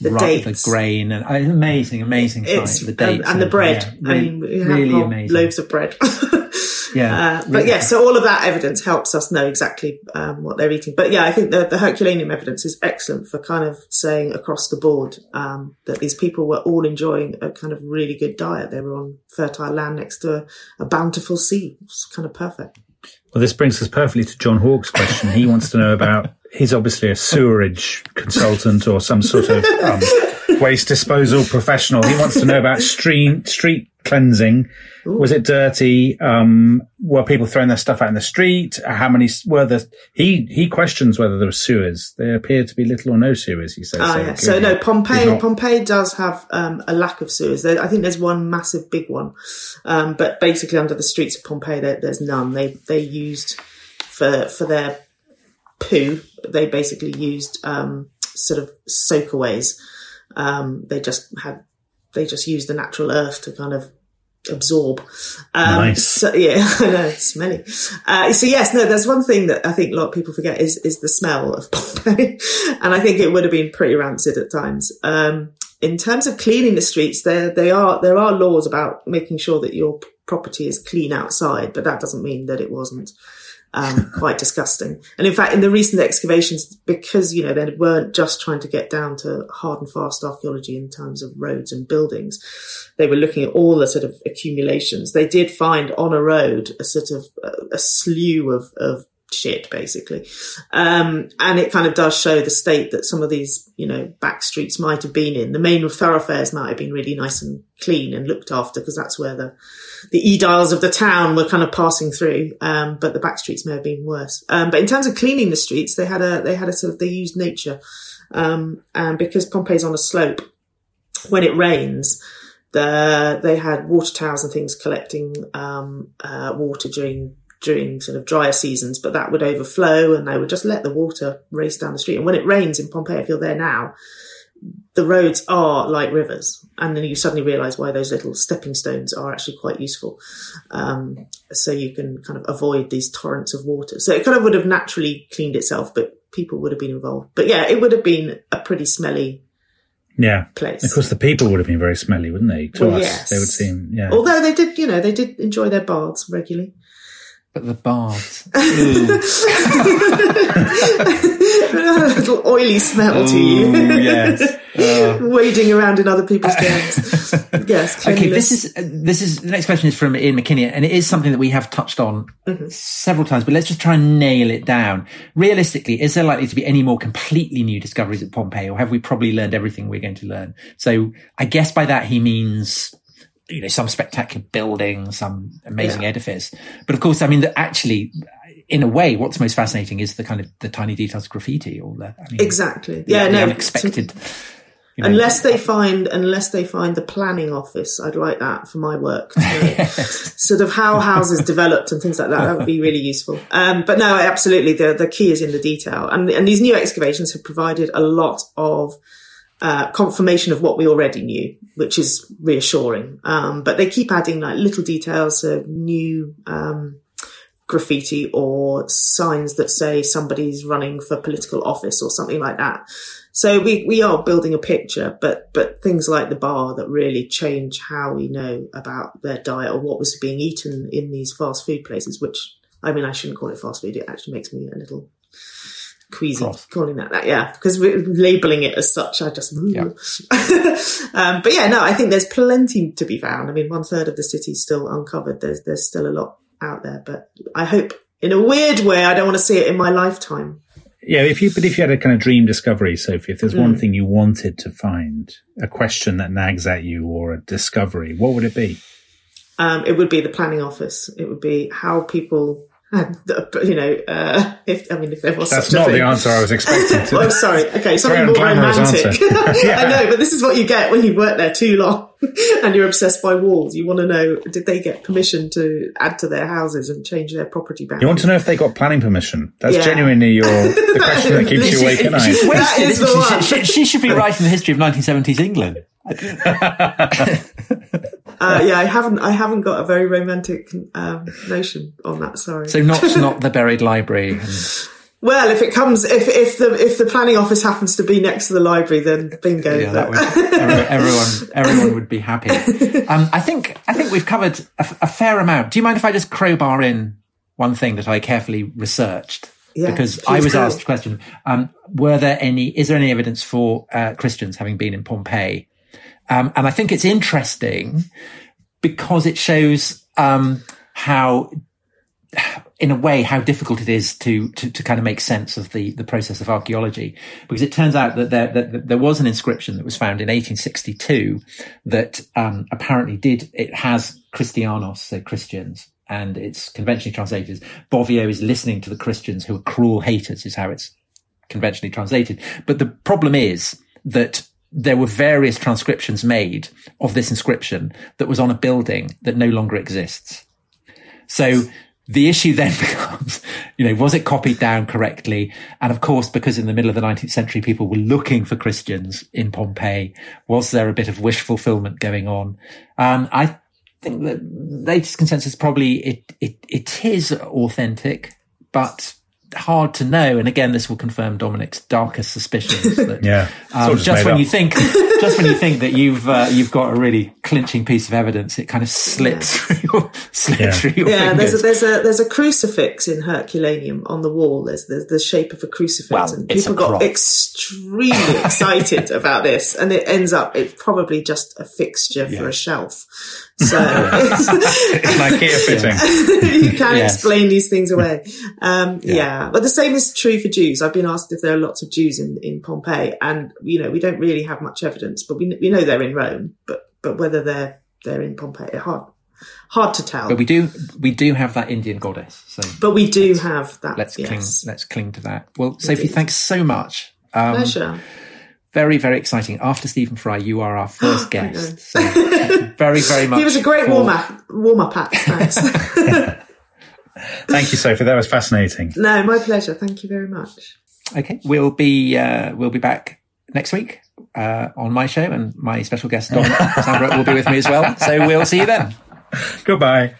the, right, the grain and uh, amazing, amazing sight. The dates and, and the bread. Yeah, really, I mean, really amazing. Loaves of bread. [laughs] yeah, uh, but yeah, so all of that evidence helps us know exactly um, what they're eating. But yeah, I think the, the Herculaneum evidence is excellent for kind of saying across the board um, that these people were all enjoying a kind of really good diet. They were on fertile land next to a, a bountiful sea. It's kind of perfect. Well, this brings us perfectly to John Hawke's question. He wants to know about, he's obviously a sewerage consultant or some sort of um, waste disposal professional. He wants to know about street, street cleansing. Was it dirty? Um, were people throwing their stuff out in the street? How many were there? He, he questions whether there were sewers. There appear to be little or no sewers, he says. Ah, so yeah. So no, Pompeii. not- Pompeii does have um, a lack of sewers. There, I think there's one massive big one, um, but basically under the streets of Pompeii, there, there's none. They they used for for their poo. They basically used um, sort of soakaways. Um, they just had they just use the natural earth to kind of absorb. Um, Nice. So, yeah, [laughs] I know, smelly. Uh, so yes, no, there's one thing that I think a lot of people forget is is the smell of Pompeii, [laughs] and I think it would have been pretty rancid at times. Um, in terms of cleaning the streets, there they are there are laws about making sure that your property is clean outside, but that doesn't mean that it wasn't um, [laughs] quite disgusting. And in fact, in the recent excavations, because you know they weren't just trying to get down to hard and fast archaeology in terms of roads and buildings, they were looking at all the sort of accumulations. They did find on a road a sort of a, a slew of of shit basically. Um and it kind of does show the state that some of these you know back streets might have been in. The main thoroughfares might have been really nice and clean and looked after because that's where the the ediles of the town were kind of passing through. Um but the back streets may have been worse. Um but in terms of cleaning the streets they had a they had a sort of they used nature. Um and because pompeii's on a slope when it rains the they had water towers and things collecting um uh water during during sort of drier seasons, but that would overflow and they would just let the water race down the street. And when it rains in Pompeii, if you're there now, the roads are like rivers. And then you suddenly realize why those little stepping stones are actually quite useful. Um, so you can kind of avoid these torrents of water. So it kind of would have naturally cleaned itself, but people would have been involved. But yeah, it would have been a pretty smelly Yeah. place. Of course, the people would have been very smelly, wouldn't they? To Well, us, yes. they would seem, yeah. Although they did, you know, they did enjoy their baths regularly. But the baths. [laughs] a little oily smell to you. Ooh, yes. [laughs] Wading around in other people's germs. [laughs] yes. Okay, this is uh, this is the next question is from Ian McKinney, and it is something that we have touched on Mm-hmm. several times. But let's just try and nail it down. Realistically, is there likely to be any more completely new discoveries at Pompeii, or have we probably learned everything we're going to learn? So, I guess by that he means you know some spectacular building, some amazing Yeah. edifice. But of course, I mean that actually. In a way, what's most fascinating is the kind of the tiny details of graffiti, all that. I mean, Exactly. the- Yeah, the no. unexpected. you know, Unless they find, unless they find the planning office, I'd like that for my work. So, [laughs] sort of how houses developed and things like that. That would be really useful. Um, but no, absolutely, the the key is in the detail, and and these new excavations have provided a lot of uh, confirmation of what we already knew, which is reassuring. Um, but they keep adding like little details of new um, graffiti or signs that say somebody's running for political office or something like that. So we, we are building a picture, but but things like the bar that really change how we know about their diet or what was being eaten in these fast food places, which I mean I shouldn't call it fast food, it actually makes me a little queasy Cross. calling that that, yeah, because we're labeling it as such, I just Yeah. [laughs] um, but yeah, no, I think there's plenty to be found. I mean, one third of the city's still uncovered. There's there's still a lot out there, but I hope in a weird way, I don't want to see it in my lifetime. Yeah, if you but if you had a kind of dream discovery, Sophie, if there's Mm. one thing you wanted to find, a question that nags at you or a discovery, what would it be? Um, it would be the planning office. It would be how people, [laughs] you know, uh, if I mean, if there was That's not the answer I was expecting. [laughs] To oh, sorry. Okay, something more romantic. [laughs] Yeah. I know, but this is what you get when you work there too long [laughs] and you're obsessed by walls. You want to know, did they get permission to add to their houses and change their property boundaries? You want to know if they got planning permission? That's Yeah. genuinely your the question that keeps you [laughs] awake at night. She's That the isn't she? She, she should be writing the history of 1970s England. [laughs] Uh, yeah, I haven't. I haven't got a very romantic um, notion on that. Sorry. So not not the buried library. And, well, if it comes, if if the if the planning office happens to be next to the library, then bingo. yeah, that would, [laughs] everyone, everyone would be happy. Um, I think I think we've covered a, a fair amount. Do you mind if I just crowbar in one thing that I carefully researched? Yeah, because I was asked the question: um, Were there any? Is there any evidence for uh, Christians having been in Pompeii? Um, and I think it's interesting because it shows um, how in a way, how difficult it is to, to, to kind of make sense of the, the process of archaeology, because it turns out that there, that, there was an inscription that was found in 1862 that, um, apparently did, it has Christianos, so Christians, and it's conventionally translated as Bovio is listening to the Christians who are cruel haters is how it's conventionally translated. But the problem is that there were various transcriptions made of this inscription that was on a building that no longer exists. So the issue [laughs] then becomes, you know, was it copied down correctly? And of course, because in the middle of the 19th century, people were looking for Christians in Pompeii, was there a bit of wish fulfillment going on? Um, I think the latest consensus probably it, it, it is authentic, but hard to know. And again, this will confirm Dominic's darkest suspicions. [laughs] That, yeah, um, just, just when up. you think, just when you think that you've uh, you've got a really clinching piece of evidence, it kind of slips yeah. through your slips yeah. through your yeah, fingers. there's a there's a there's a crucifix in Herculaneum on the wall. There's the, the shape of a crucifix, well, and people got extremely [laughs] excited about this, and it ends up it's probably just a fixture yeah. for a shelf. [laughs] So it's, IKEA fitting. you can yes. explain these things away. Um, yeah. But the same is true for Jews. I've been asked if there are lots of Jews in, in Pompeii, and you know we don't really have much evidence, but we we know they're in Rome. But but whether they're they're in Pompeii, hard hard to tell. But we do we do have that Indian goddess. So but we do have that. Let's yes. cling let's cling to that. Well, Sophie, thanks so much. Um, Pleasure very, very exciting. After Stephen Fry, you are our first [gasps] guest. So very, very much. He was a great for... warm up, warm up act. Thanks. [laughs] [laughs] Thank you, Sophie. That was fascinating. No, my pleasure. Thank you very much. Okay, we'll be uh, we'll be back next week uh, on my show, and my special guest Don [laughs] Sandra will be with me as well. So we'll see you then. Goodbye.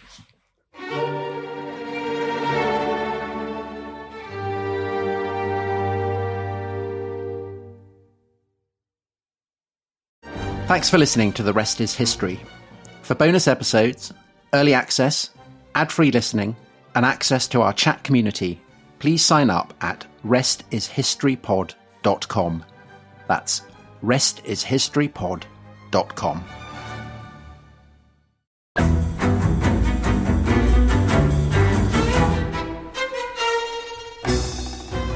Thanks for listening to The Rest is History. For bonus episodes, early access, ad free listening, and access to our chat community, please sign up at restishistorypod.com. That's restishistorypod.com.